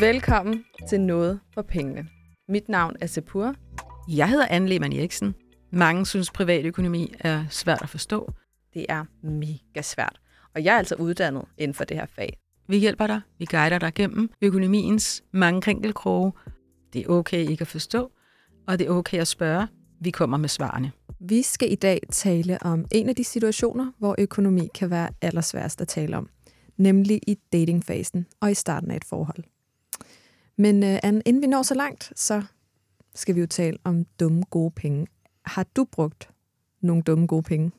Velkommen til Noget for Pengene. Mit navn er Sepur. Jeg hedder Anne Lehmann Eriksen. Mange synes, privatøkonomi er svært at forstå. Det er mega svært. Og jeg er altså uddannet inden for det her fag. Vi hjælper dig. Vi guider dig gennem økonomiens mange krinkelkroge. Det er okay ikke at forstå, og det er okay at spørge. Vi kommer med svarene. Vi skal i dag tale om en af de situationer, hvor økonomi kan være allersværest at tale om. Nemlig i datingfasen og i starten af et forhold. Men uh, Anne, inden vi når så langt, så skal vi jo tale om dumme gode penge. Har du brugt nogle dumme gode penge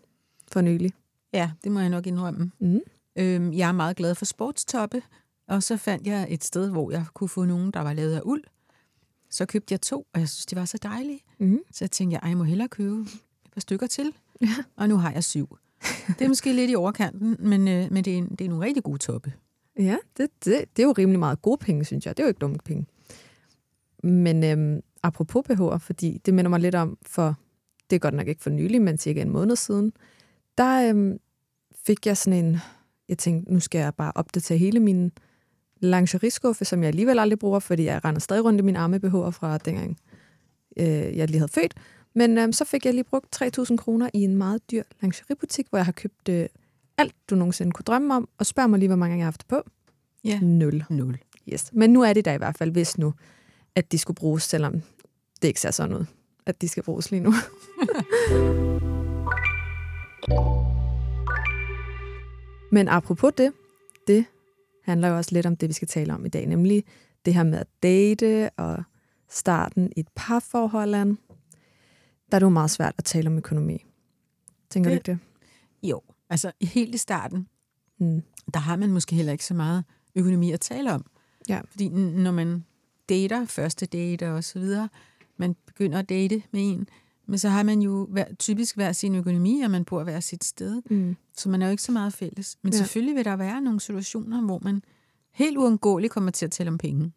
for nylig? Ja, det må jeg nok indrømme. Mm. Øhm, jeg er meget glad for sportstoppe, og så fandt jeg et sted, hvor jeg kunne få nogen, der var lavet af uld. Så købte jeg to, og jeg synes, de var så dejlige. Mm. Så jeg tænkte, jeg, jeg må hellere købe et par stykker til, Ja. og nu har jeg syv. Det er måske lidt i overkanten, men, øh, men det, er en, det er nogle rigtig gode toppe. Ja, det, det, det er jo rimelig meget gode penge, synes jeg. Det er jo ikke dumme penge. Men øhm, apropos BH'er, fordi det minder mig lidt om, for det er godt nok ikke for nylig, men cirka en måned siden, der øhm, fik jeg sådan en, jeg tænkte, nu skal jeg bare opdatere hele min lingerieskuffe, som jeg alligevel aldrig bruger, fordi jeg render stadig rundt i mine arme BH'er fra dengang, øh, jeg lige havde født. Men øhm, så fik jeg lige brugt 3.000 kroner i en meget dyr lingeriebutik, hvor jeg har købt øh, alt, du nogensinde kunne drømme om, og spørg mig lige, hvor mange gange jeg har haft det på. Ja. Nul. Nul. Yes. Men nu er det der i hvert fald, hvis nu, at de skulle bruges, selvom det ikke ser sådan ud, at de skal bruges lige nu. Men apropos det, det handler jo også lidt om det, vi skal tale om i dag, nemlig det her med at date og starten i et parforhold. Der er det jo meget svært at tale om økonomi. Tænker Det- du ikke det? Jo, altså helt i starten, Mm. der har man måske heller ikke så meget økonomi at tale om. Ja. Fordi når man dater, første date og så videre, man begynder at date med en, men så har man jo hver, typisk hver sin økonomi, og man bor hver sit sted. Mm. Så man er jo ikke så meget fælles. Men ja. selvfølgelig vil der være nogle situationer, hvor man helt uundgåeligt kommer til at tale om penge.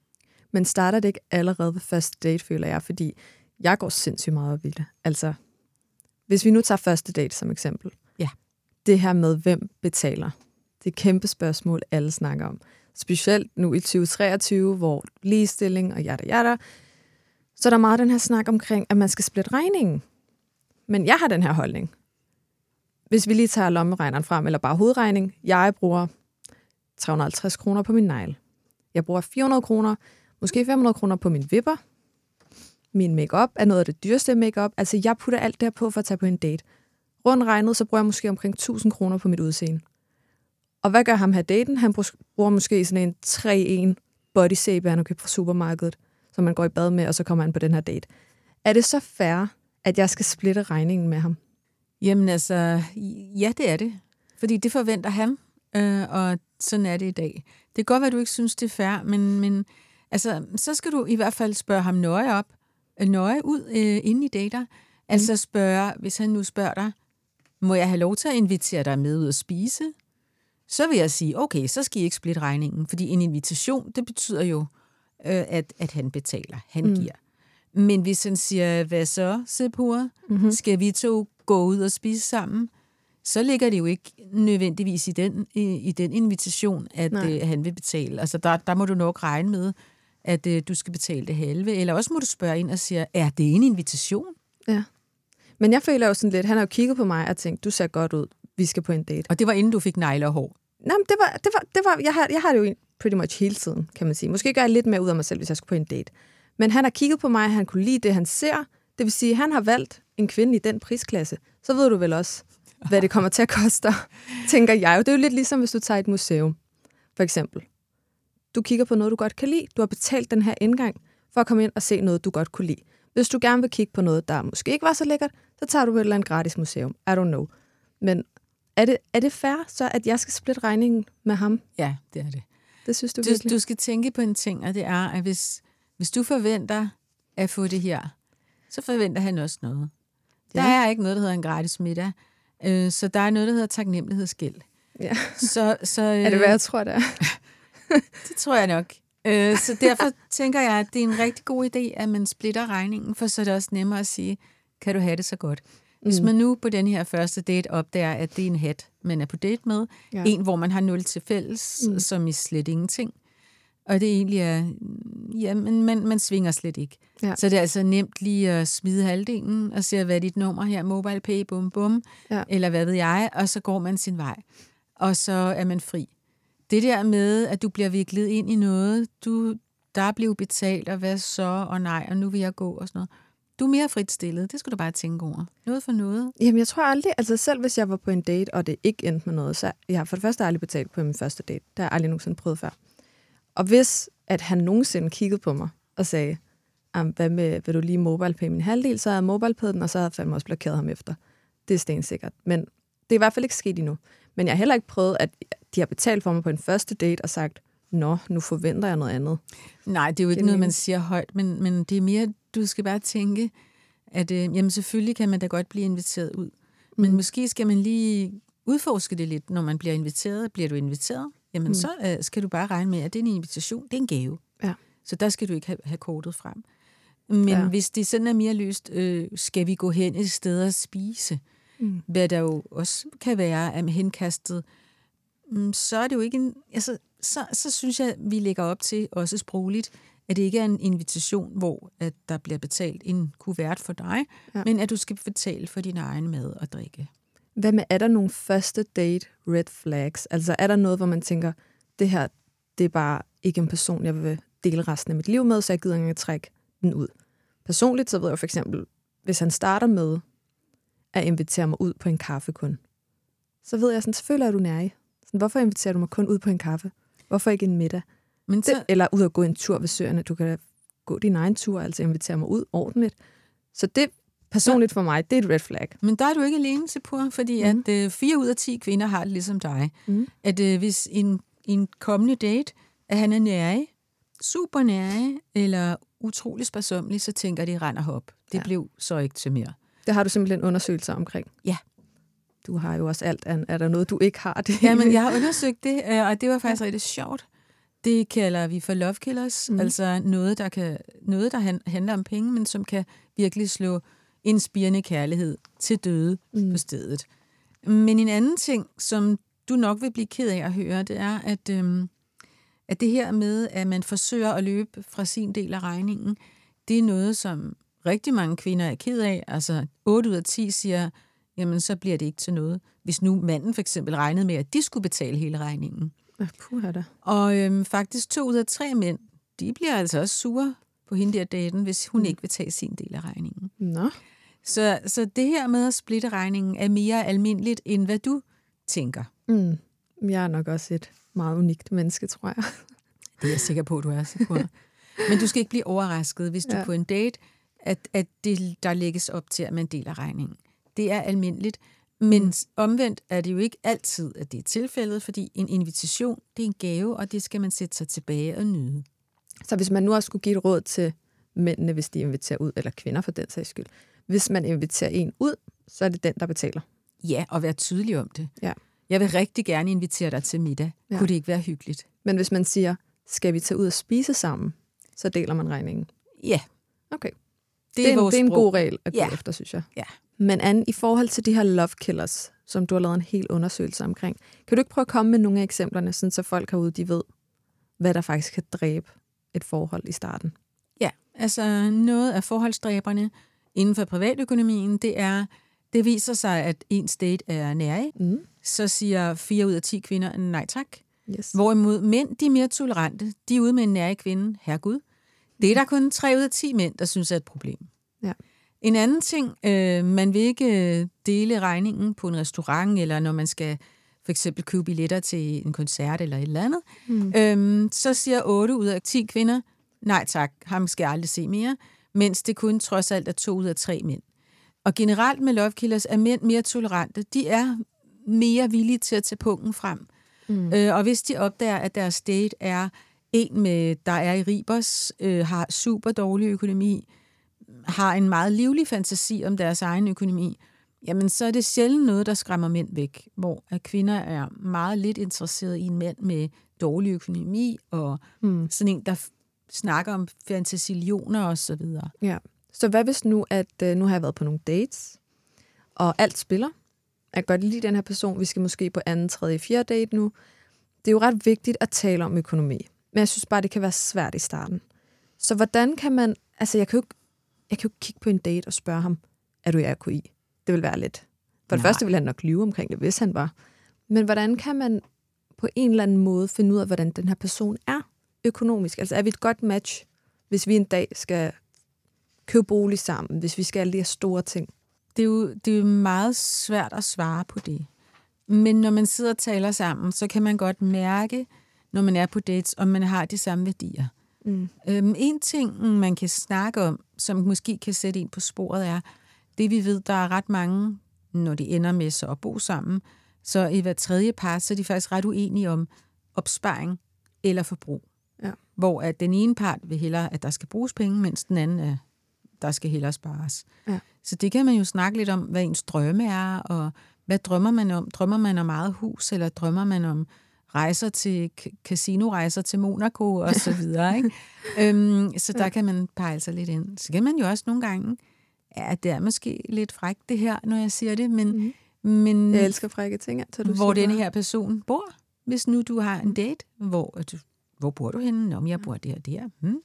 Men starter det ikke allerede ved første date, føler jeg, fordi jeg går sindssygt meget op i det. Altså, hvis vi nu tager første date som eksempel. Det her med, hvem betaler. Det er et kæmpe spørgsmål, alle snakker om. Specielt nu i 2023, hvor ligestilling og jada jada. Så er der meget den her snak omkring, at man skal splitte regningen. Men jeg har den her holdning. Hvis vi lige tager lommeregneren frem, eller bare hovedregning. Jeg bruger 350 kroner på min negl. Jeg bruger 400 kroner måske 500 kroner på min vipper. Min makeup er noget af det dyreste makeup. Altså, jeg putter alt det her på for at tage på en date. Rundt regnet, så bruger jeg måske omkring 1000 kroner på mit udseende. Og hvad gør ham her daten? Han bruger måske sådan en 3-1 body shape, han har købt fra supermarkedet, som man går i bad med, og så kommer han på den her date. Er det så fair, at jeg skal splitte regningen med ham? Jamen altså, ja, det er det. Fordi det forventer han, øh, og sådan er det i dag. Det kan godt være, at du ikke synes, det er fair, men, men altså, så skal du i hvert fald spørge ham nøje op, øh, nøje ud, øh, inden I dater. Altså spørge, hvis han nu spørger dig, må jeg have lov til at invitere dig med ud at spise? Så vil jeg sige, okay, så skal I ikke splitte regningen, fordi en invitation, det betyder jo, øh, at, at han betaler, han mm. giver. Men hvis han siger, hvad så, Sepura? Mm-hmm. Skal vi to gå ud og spise sammen? Så ligger det jo ikke nødvendigvis i den, i, i den invitation, at Nej. øh, han vil betale. Altså der, der må du nok regne med, at øh, du skal betale det halve. Eller også må du spørge ind og sige, er det en invitation? Ja. Men jeg føler jo sådan lidt, han har jo kigget på mig og tænkt, du ser godt ud, vi skal på en date. Og det var inden du fik negle og hår. Nej, men det var, det var, det var jeg, har, jeg har det jo pretty much hele tiden, kan man sige. Måske gør jeg lidt mere ud af mig selv, hvis jeg skulle på en date. Men han har kigget på mig, han kunne lide det, han ser. Det vil sige, han har valgt en kvinde i den prisklasse. Så ved du vel også, hvad det kommer til at koste, tænker jeg. jo. Det er jo lidt ligesom, hvis du tager et museum, for eksempel. Du kigger på noget, du godt kan lide. Du har betalt den her indgang for at komme ind og se noget, du godt kunne lide. Hvis du gerne vil kigge på noget, der måske ikke var så lækkert, så tager du på et eller andet gratis museum. I don't know. Men er det, er det fair, så at jeg skal splitte regningen med ham? Ja, det er det. Det synes du, Du, virkelig? du skal tænke på en ting, og det er, at hvis, hvis du forventer at få det her, så forventer han også noget. Der Ja. er ikke noget, der hedder en gratis middag. Øh, så der er noget, der hedder taknemmelighedsgæld. Ja. Så, så, Er det, øh, hvad jeg tror, det er? Det tror jeg nok. Øh, så derfor tænker jeg, at det er en rigtig god idé, at man splitter regningen, for så er det også nemmere at sige, kan du have det så godt. Hvis man nu på den her første date opdager, at det er en hat, man er på date med, Ja. ja. en, hvor man har nul til fælles, mm. som i slet ingenting, og det egentlig er, ja, men man, man svinger slet ikke. Ja. Så det er altså nemt lige at smide halvdelen og se, hvad er dit nummer her, mobile pay, bum bum, Ja. eller hvad ved jeg, og så går man sin vej. Og så er man fri. Det der med, at du bliver viklet ind i noget, du, der blev betalt, og hvad så, og nej, og nu vil jeg gå, og sådan noget. Du er mere frit stillet, det skal du bare tænke over. Noget for noget. Jamen, jeg tror aldrig, altså selv hvis jeg var på en date, og det ikke endte med noget, så jeg har for det første aldrig betalt på min første date. Det har jeg aldrig nogensinde prøvet før. Og hvis at han nogensinde kiggede på mig og sagde, hvad med, vil du lige mobile pay min halvdel, så havde mobile den, og så havde jeg fandme også blokeret ham efter. Det er stensikkert. Men det er i hvert fald ikke sket endnu. Men jeg har heller ikke prøvet, at de har betalt for mig på en første date og sagt, nå, nu forventer jeg noget andet. Nej, det er jo ikke Giver noget, man siger højt, men, men det er mere, du skal bare tænke, at øh, jamen selvfølgelig kan man da godt blive inviteret ud. Men Mm. måske skal man lige udforske det lidt, når man bliver inviteret. Bliver du inviteret? Jamen Mm. så øh, skal du bare regne med, at det er en invitation, det er en gave. Ja. Så der skal du ikke have, have kortet frem. Men Ja. hvis det sådan er mere løst, øh, skal vi gå hen et sted og spise, Mm. hvad der jo også kan være af henkastet, så er det jo ikke en... Altså, så, så synes jeg, vi lægger op til, også sprogligt, at det ikke er en invitation, hvor at der bliver betalt en kuvert for dig, Ja. men at du skal betale for din egen mad og drikke. Hvad med, er der nogle første date red flags? Altså er der noget, hvor man tænker, det her, det er bare ikke en person, jeg vil dele resten af mit liv med, så jeg gider ikke trække den ud. Personligt så ved jeg for eksempel, hvis han starter med at invitere mig ud på en kaffe kun, så ved jeg sådan, selvfølgelig er du nærig. Sådan, hvorfor inviterer du mig kun ud på en kaffe? Hvorfor ikke en middag? Men så, eller ud og gå en tur ved søerne. Du kan gå din egen tur, altså invitere mig ud ordentligt. Så det personligt for mig, det er et red flag. men der er du ikke alene, Sepur, fordi Mhm. mm. at øh, fire ud af ti kvinder har det ligesom dig. Mm. At øh, hvis en, en kommende date, at han er nærig, super nærig, eller utrolig sparsomlig, så tænker de, render hop. Det ja. blev så ikke til mere. Det har du simpelthen undersøgelser omkring. Ja. Du har jo også alt. Er der noget, du ikke har? Det Ja, men jeg har undersøgt det, øh, og det var faktisk rigtig sjovt. Det kalder vi for love killers, mm. altså noget, der, kan, noget, der han- handler om penge, men som kan virkelig slå en spirende kærlighed til døde mm. på stedet. Men en anden ting, som du nok vil blive ked af at høre, det er, at, øhm, at det her med, at man forsøger at løbe fra sin del af regningen, det er noget, som rigtig mange kvinder er ked af. Altså 8 ud af 10 siger, jamen så bliver det ikke til noget. Hvis nu manden for eksempel regnede med, at de skulle betale hele regningen. Ja, puha da. Og øhm, faktisk to ud af tre mænd, de bliver altså også sure på hende der daten, hvis hun Mm. ikke vil tage sin del af regningen. Nå. Så, så det her med at splitte regningen er mere almindeligt, end hvad du tænker. Mm. Jeg er nok også et meget unikt menneske, tror jeg. Det er jeg sikker på, du er, Sigur. Men du skal ikke blive overrasket, hvis du ja. på en date, at, at det, der lægges op til, at man deler regningen. Det er almindeligt. Men mm. omvendt er det jo ikke altid, at det er tilfældet, fordi en invitation, det er en gave, og det skal man sætte sig tilbage og nyde. Så hvis man nu også skulle give et råd til mændene, hvis de inviterer ud, eller kvinder for den sags skyld. Hvis man inviterer en ud, så er det den, der betaler. Ja, og være tydelig om det. Ja. Jeg vil rigtig gerne invitere dig til middag. Ja. Kunne det ikke være hyggeligt? Men hvis man siger, skal vi tage ud og spise sammen, så deler man regningen. Ja, Okay. det, Det er, en, det er en god regel at gå Ja. efter, synes jeg. Ja. Men Anne, i forhold til de her love killers, som du har lavet en hel undersøgelse omkring, kan du ikke prøve at komme med nogle af eksemplerne, sådan så folk herude, de ved, hvad der faktisk kan dræbe et forhold i starten? Ja, altså noget af forholdsdræberne inden for privatøkonomien, det er, det viser sig, at en state er nærig. Mm. Så siger 4 ud af 10 kvinder nej tak. Yes. Hvorimod mænd, de er mere tolerante. De er ude med en nærig kvinde. Herregud. Det er der kun 3 ud af 10 mænd, der synes er et problem. Ja. En anden ting, øh, man vil ikke øh, dele regningen på en restaurant, eller når man skal for eksempel købe billetter til en koncert eller et eller andet. Mm. Øhm, så siger 8 ud af 10 kvinder, nej tak, ham skal jeg aldrig se mere, mens det kun trods alt er 2 ud af 3 mænd. Og generelt med love killers er mænd mere tolerante. De er mere villige til at tage punkten frem. Mm. Øh, og hvis de opdager, at deres date er en, med, der er i Ribers, øh, har super dårlig økonomi, har en meget livlig fantasi om deres egen økonomi, jamen så er det sjældent noget, der skræmmer mænd væk, hvor at kvinder er meget lidt interesseret i en mand med dårlig økonomi, og Mm. sådan en, der snakker om fantasillioner og så videre. Ja. Så hvad hvis nu, at øh, nu har jeg været på nogle dates, og alt spiller? Jeg godt lide den her person, vi skal måske på anden, tredje, fjerde date nu. Det er jo ret vigtigt at tale om økonomi. Men jeg synes bare, det kan være svært i starten. Så hvordan kan man... Altså, jeg kan jo, ikke- jeg kan jo kigge på en date og spørge ham, er du i RKI? Det vil være lidt... For det Nej. første vil han nok lyve omkring det, hvis han var. Men hvordan kan man på en eller anden måde finde ud af, hvordan den her person er økonomisk? Altså, er vi et godt match, hvis vi en dag skal købe bolig sammen, hvis vi skal alle de her store ting? Det er, jo, det er jo meget svært at svare på det. Men når man sidder og taler sammen, så kan man godt mærke, når man er på dates, om man har de samme værdier. Mm. Øhm, en ting, man kan snakke om, som måske kan sætte en på sporet, er, det vi ved, der er ret mange, når de ender med så at bo sammen, så i hver tredje par, så er de faktisk ret uenige om opsparing eller forbrug. Ja. Hvor at den ene part vil hellere, at der skal bruges penge, mens den anden er, der skal hellere spares. Ja. Så det kan man jo snakke lidt om, hvad ens drømme er, og hvad drømmer man om? Drømmer man om eget hus, eller drømmer man om rejser til casinorejser til Monaco og så videre, ikke? øhm, så der kan man pejle sig lidt ind. Så kan man jo også nogle gange, ja, det er måske lidt frækt det her, når jeg siger det, men, mm. men Jeg elsker frække ting, så du hvor denne her person bor. Hvis nu du har en date, hvor, at du, hvor bor du henne? Men jeg bor der og der. Hmm.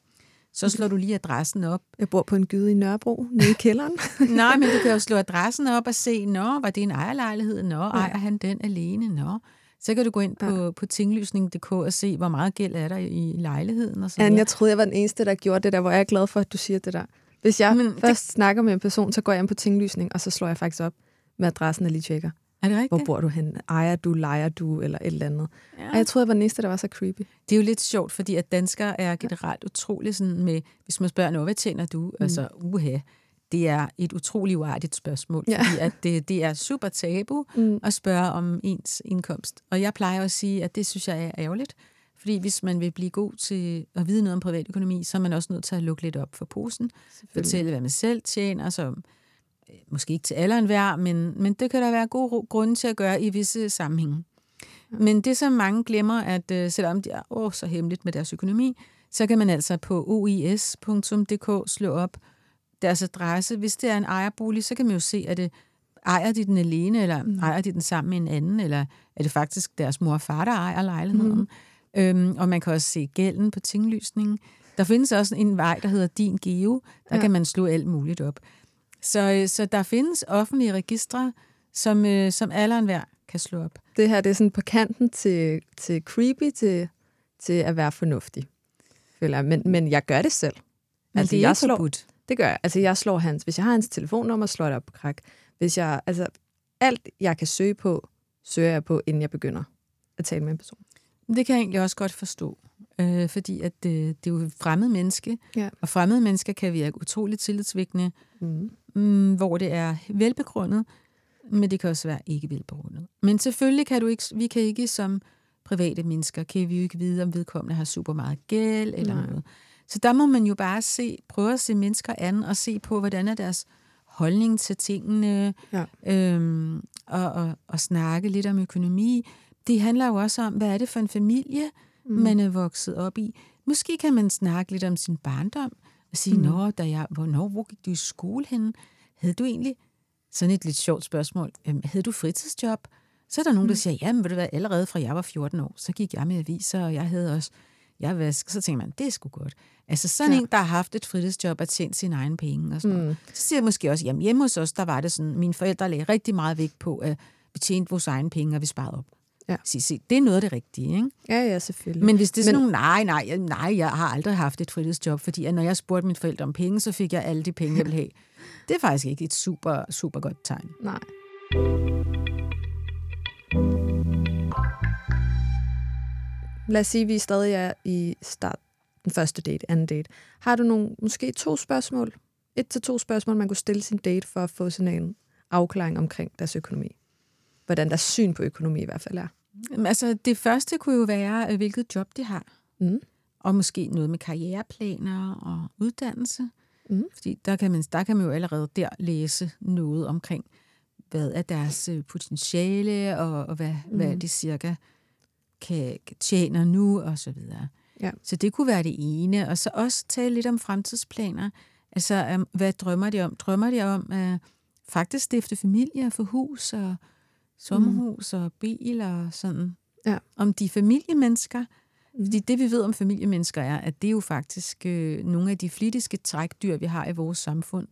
Så slår du lige adressen op. Jeg bor på en gyde i Nørrebro, nede i kælderen. Nej, men du kan jo slå adressen op og se, nå, var det en ejerlejlighed? Nå, ejer han den alene? Nå. Så kan du gå ind på, på tinglysning.dk og se, hvor meget gæld er der i lejligheden og så Anne, videre. jeg troede, jeg var den eneste, der gjorde det der, hvor jeg er glad for, at du siger det der. Hvis jeg Men først det... snakker med en person, så går jeg ind på tinglysning, og så slår jeg faktisk op med adressen og lige tjekker. Er det Hvor rigtigt? bor du hen? Ejer du, lejer du, eller et eller andet. Ja. Og jeg troede, jeg var den eneste, der var så creepy. Det er jo lidt sjovt, fordi at danskere er generelt utrolig sådan med, hvis man spørger, "Nå, hvad tjener du? Mm. Altså, uha, det er et utroligt uartigt spørgsmål, Ja. fordi at det, det er super tabu Mm. at spørge om ens indkomst. Og jeg plejer at sige, at det synes jeg er ærgerligt, fordi hvis man vil blive god til at vide noget om privatøkonomi, så er man også nødt til at lukke lidt op for posen, fortælle, hvad man selv tjener, så øh, måske ikke til alle enhver, men, men det kan der være gode grunde til at gøre i visse sammenhænge. Men det, som mange glemmer, at øh, selvom de er åh, så hemmeligt med deres økonomi, så kan man altså på ois.dk slå op deres adresse. Hvis det er en ejerbolig, så kan man jo se, at det ejer de den alene, eller mm. ejer de den sammen med en anden, eller er det faktisk deres mor og far, der ejer lejligheden. Mm. Øhm, og man kan også se gælden på tinglysningen. Der findes også en vej, der hedder Din Geo. Der ja. Kan man slå alt muligt op. Så, øh, så der findes offentlige registre, som, øh, som alle enhver kan slå op. Det her det er sådan på kanten til, til creepy, til, til at være fornuftig. Føler jeg. Men, men jeg gør det selv. Men Altså, det er jeg ikke slår- forbudt. Det gør jeg. Altså, jeg slår hans. Hvis jeg har hans telefonnummer, slår jeg det op på krak. Hvis jeg, altså, alt, jeg kan søge på, søger jeg på, inden jeg begynder at tale med en person. Det kan jeg egentlig også godt forstå, øh, fordi at det, det er jo et fremmed menneske, Ja. og fremmede mennesker kan virke utroligt tillidsvækkende, Mm. mm, hvor det er velbegrundet, men det kan også være ikke velbegrundet. Men selvfølgelig kan du ikke, vi kan ikke som private mennesker, kan vi jo ikke vide, om vedkommende har super meget gæld eller Nej. noget. Så der må man jo bare se, prøve at se mennesker an og se på, hvordan er deres holdning til tingene, Ja. øhm, og, og, og snakke lidt om økonomi. Det handler jo også om, hvad er det for en familie, mm. man er vokset op i. Måske kan man snakke lidt om sin barndom, og sige, mm. Nå, da jeg, hvornår, hvor gik du i skole henne? Havde du egentlig, sådan et lidt sjovt spørgsmål, øhm, havde du fritidsjob? Så er der nogen, der siger, jamen, ved du hvad, allerede fra jeg var 14 år, så gik jeg med aviser, og jeg havde også, jeg vask, så tænker man, det er sgu godt. Altså sådan ja. En, der har haft et fritidsjob og tjent sine egne penge og sådan mm. Så siger jeg måske også, jamen hjemme hos os, der var det sådan, mine forældre lagde rigtig meget vægt på, at vi tjente vores egne penge, og vi sparede op. Ja. Sig, se, det er noget af det rigtige, ikke? Ja, ja, selvfølgelig. Men hvis det er sådan Men- nogle, nej, nej, nej, jeg har aldrig haft et fritidsjob, fordi at når jeg spurgte mine forældre om penge, så fik jeg alle de penge, jeg ville have. Det er faktisk ikke et super, super godt tegn. Nej. Lad os sige, at vi stadig er i start den første date, anden date. Har du nogle, måske to spørgsmål? Et til to spørgsmål, man kunne stille sin date for at få sådan en afklaring omkring deres økonomi. Hvordan deres syn på økonomi i hvert fald er. Jamen, Altså, det første kunne jo være, øh, hvilket job de har. Mm. Og måske noget med karriereplaner og uddannelse. Mm. Fordi der kan, man, der kan man jo allerede der læse noget omkring, hvad er deres øh, potentiale, og, og hvad, mm. hvad de cirka kan, tjener nu, og så videre. Ja. Så det kunne være det ene. Og så også tale lidt om fremtidsplaner. Altså, um, hvad drømmer de om? Drømmer de om at uh, faktisk stifte familie få hus og sommerhus mm. og bil og sådan? Ja. Om de er familiemennesker, Fordi det, vi ved om familiemennesker, er, at det er jo faktisk øh, nogle af de flittiske trækdyr, vi har i vores samfund.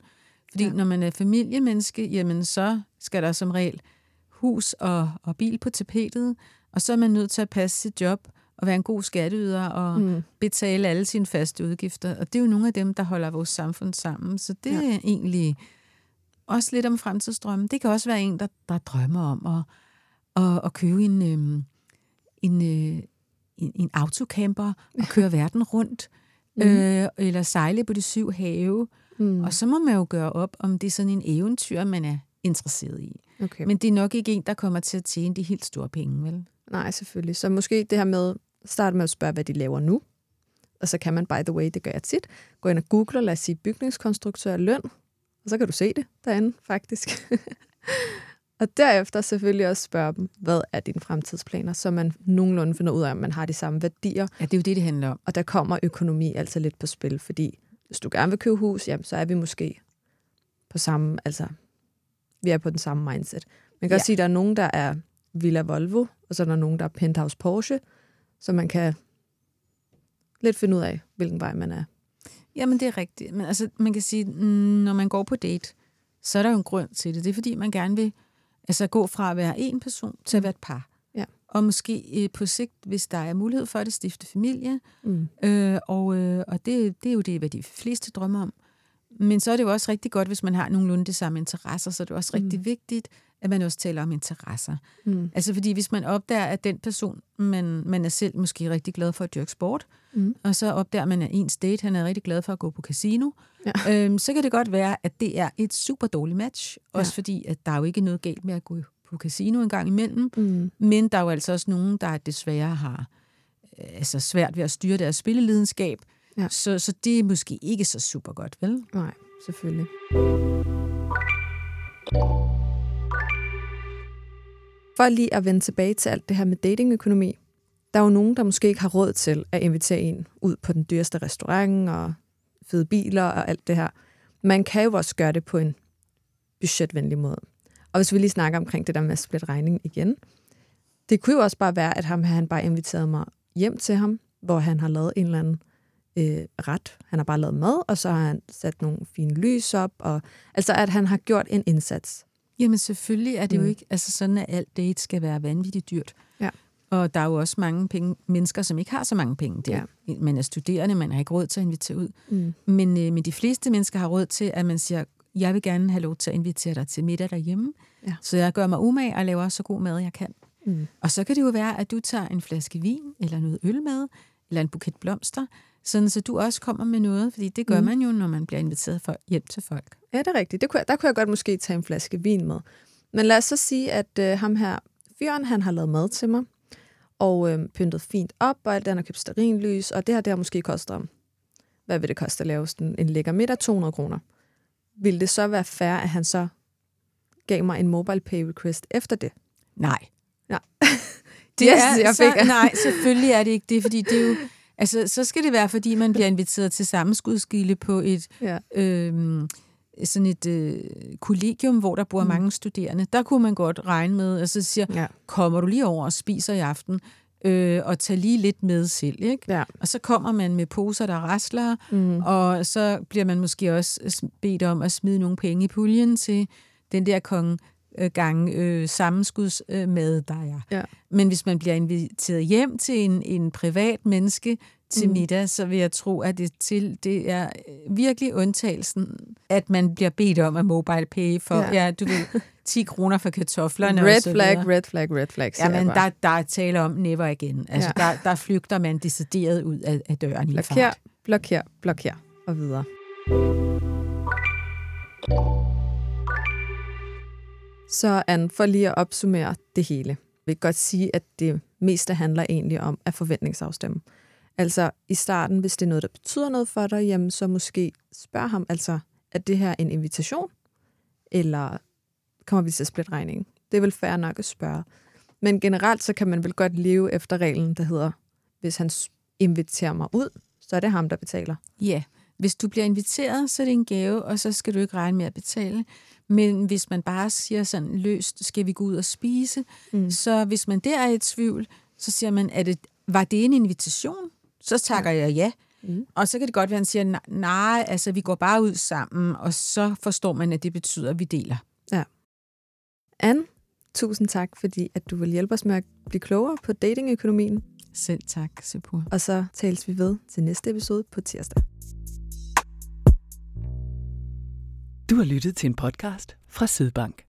Fordi ja. når man er familiemenneske, jamen så skal der som regel hus og, og bil på tapetet, og så er man nødt til at passe sit job og være en god skatteyder og mm. betale alle sine faste udgifter. Og det er jo nogle af dem, der holder vores samfund sammen. Så det ja. er egentlig også lidt om fremtidsdrømme. Det kan også være en, der, der drømmer om at, at, at købe en, øhm, en, øh, en, en autocamper og køre verden rundt. Mm. Øh, eller sejle på de syv have. Mm. Og så må man jo gøre op, om det er sådan en eventyr, man er interesseret i. Okay. Men det er nok ikke en, der kommer til at tjene de helt store penge, vel? Nej, selvfølgelig. Så måske det her med, starte med at spørge, hvad de laver nu. Og så kan man, by the way, det gør jeg tit, gå ind og google, lad os sige bygningskonstruktør løn, og så kan du se det derinde, faktisk. og derefter selvfølgelig også spørge dem, hvad er dine fremtidsplaner, så man nogenlunde finder ud af, om man har de samme værdier. Ja, det er jo det, det handler om. Og der kommer økonomi altså lidt på spil, fordi hvis du gerne vil købe hus, jamen, så er vi måske på samme, altså, vi er på den samme mindset. Man kan ja. også sige, at der er nogen, der er Villa Volvo, og så er der nogen, der er Penthouse Porsche, så man kan lidt finde ud af, hvilken vej man er. Jamen, det er rigtigt. Men altså, man kan sige, når man går på date, så er der jo en grund til det. Det er, fordi man gerne vil altså, gå fra at være en person til at være et par. Ja. Og måske øh, på sigt, hvis der er mulighed for det, stifte familie. Mm. Øh, og øh, og det, det er jo det, hvad de fleste drømmer om. Men så er det jo også rigtig godt, hvis man har nogenlunde det samme interesser, så er det også mm. rigtig vigtigt, at man også taler om interesser. Mm. Altså fordi hvis man opdager, at den person, man, man er selv måske rigtig glad for at dyrke sport, mm. og så opdager man, at ens date, han er rigtig glad for at gå på casino, ja. øhm, så kan det godt være, at det er et super dårligt match. Også ja. fordi, at der er jo ikke noget galt med at gå på casino en gang imellem, mm. men der er jo altså også nogen, der desværre har øh, altså svært ved at styre deres spillelidenskab, ja. så, så det er måske ikke så super godt, vel? Nej, selvfølgelig. For lige at vende tilbage til alt det her med datingøkonomi, der er jo nogen, der måske ikke har råd til at invitere en ud på den dyreste restaurant og fede biler og alt det her. Man kan jo også gøre det på en budgetvenlig måde. Og hvis vi lige snakker omkring det der med at splitte regning igen, det kunne jo også bare være, at ham han bare inviterede mig hjem til ham, hvor han har lavet en eller anden øh, ret. Han har bare lavet mad, og så har han sat nogle fine lys op. Og, altså, at han har gjort en indsats. Jamen selvfølgelig er det mm. jo ikke altså sådan, at alt date skal være vanvittigt dyrt. Ja. Og der er jo også mange penge, mennesker, som ikke har så mange penge. Det, ja. Man er studerende, man har ikke råd til at invitere ud. Mm. Men, øh, men de fleste mennesker har råd til, at man siger, jeg vil gerne have lov til at invitere dig til middag derhjemme. Ja. Så jeg gør mig umag og laver så god mad, jeg kan. Mm. Og så kan det jo være, at du tager en flaske vin, eller noget øl med, eller en buket blomster, sådan så du også kommer med noget, fordi det gør mm. man jo, når man bliver inviteret for hjem til folk. Ja, det er rigtigt. Det kunne, der kunne jeg godt måske tage en flaske vin med. Men lad os så sige, at øh, ham her, fyren, han har lavet mad til mig, og øh, pyntet fint op, og alt det, han har købt sterinlys, og det her, det har måske kostet ham, hvad vil det koste at lave sådan en lækker middag? 200 kroner. Vil det så være fair, at han så gav mig en mobile pay request efter det? Nej. Ja. det er, jeg fik. Så, nej, selvfølgelig er det ikke det, fordi det er jo, Altså, så skal det være, fordi man bliver inviteret til sammenskudskilde på et... Ja. Øhm, sådan et øh, kollegium, hvor der bor mm. mange studerende. Der kunne man godt regne med, altså siger, ja. kommer du lige over og spiser i aften, øh, og tager lige lidt med selv. Ikke? Ja. Og så kommer man med poser, der rasler, mm. og så bliver man måske også bedt om at smide nogle penge i puljen til den der kong øh, gang øh, sammenskudsmad, øh, der. Ja. Men hvis man bliver inviteret hjem til en, en privat menneske til mm. middag, så vil jeg tro, at det, til, det er virkelig undtagelsen, at man bliver bedt om at mobile pay for, ja, ja du ved, 10 kroner for kartoflerne. Red og så flag, videre. red flag, red flag. Ja, men der, der er tale om never again. Altså, ja. der, der flygter man decideret ud af, af døren blokér, i fart. Blokér, blokér og videre. Så Anne, for lige at opsummere det hele, vil godt sige, at det meste handler egentlig om at forventningsafstemme. Altså i starten, hvis det er noget, der betyder noget for dig, jamen så måske spørg ham, altså, er det her en invitation? Eller kommer vi til at splitte regningen? Det er vel fair nok at spørge. Men generelt, så kan man vel godt leve efter reglen, der hedder, hvis han inviterer mig ud, så er det ham, der betaler. Ja, hvis du bliver inviteret, så er det en gave, og så skal du ikke regne med at betale. Men hvis man bare siger sådan løst, skal vi gå ud og spise, mm. så hvis man der er i tvivl, så siger man, er det, var det en invitation? Så takker jeg ja. Mm. Og så kan det godt være, at han siger, "Nej, altså vi går bare ud sammen, og så forstår man, at det betyder, at vi deler. Anne, tusind tak, fordi at du vil hjælpe os med at blive klogere på datingøkonomien. Selv tak, Sepur. Og så tales vi ved til næste episode på tirsdag. Du har lyttet til en podcast fra Sydbank.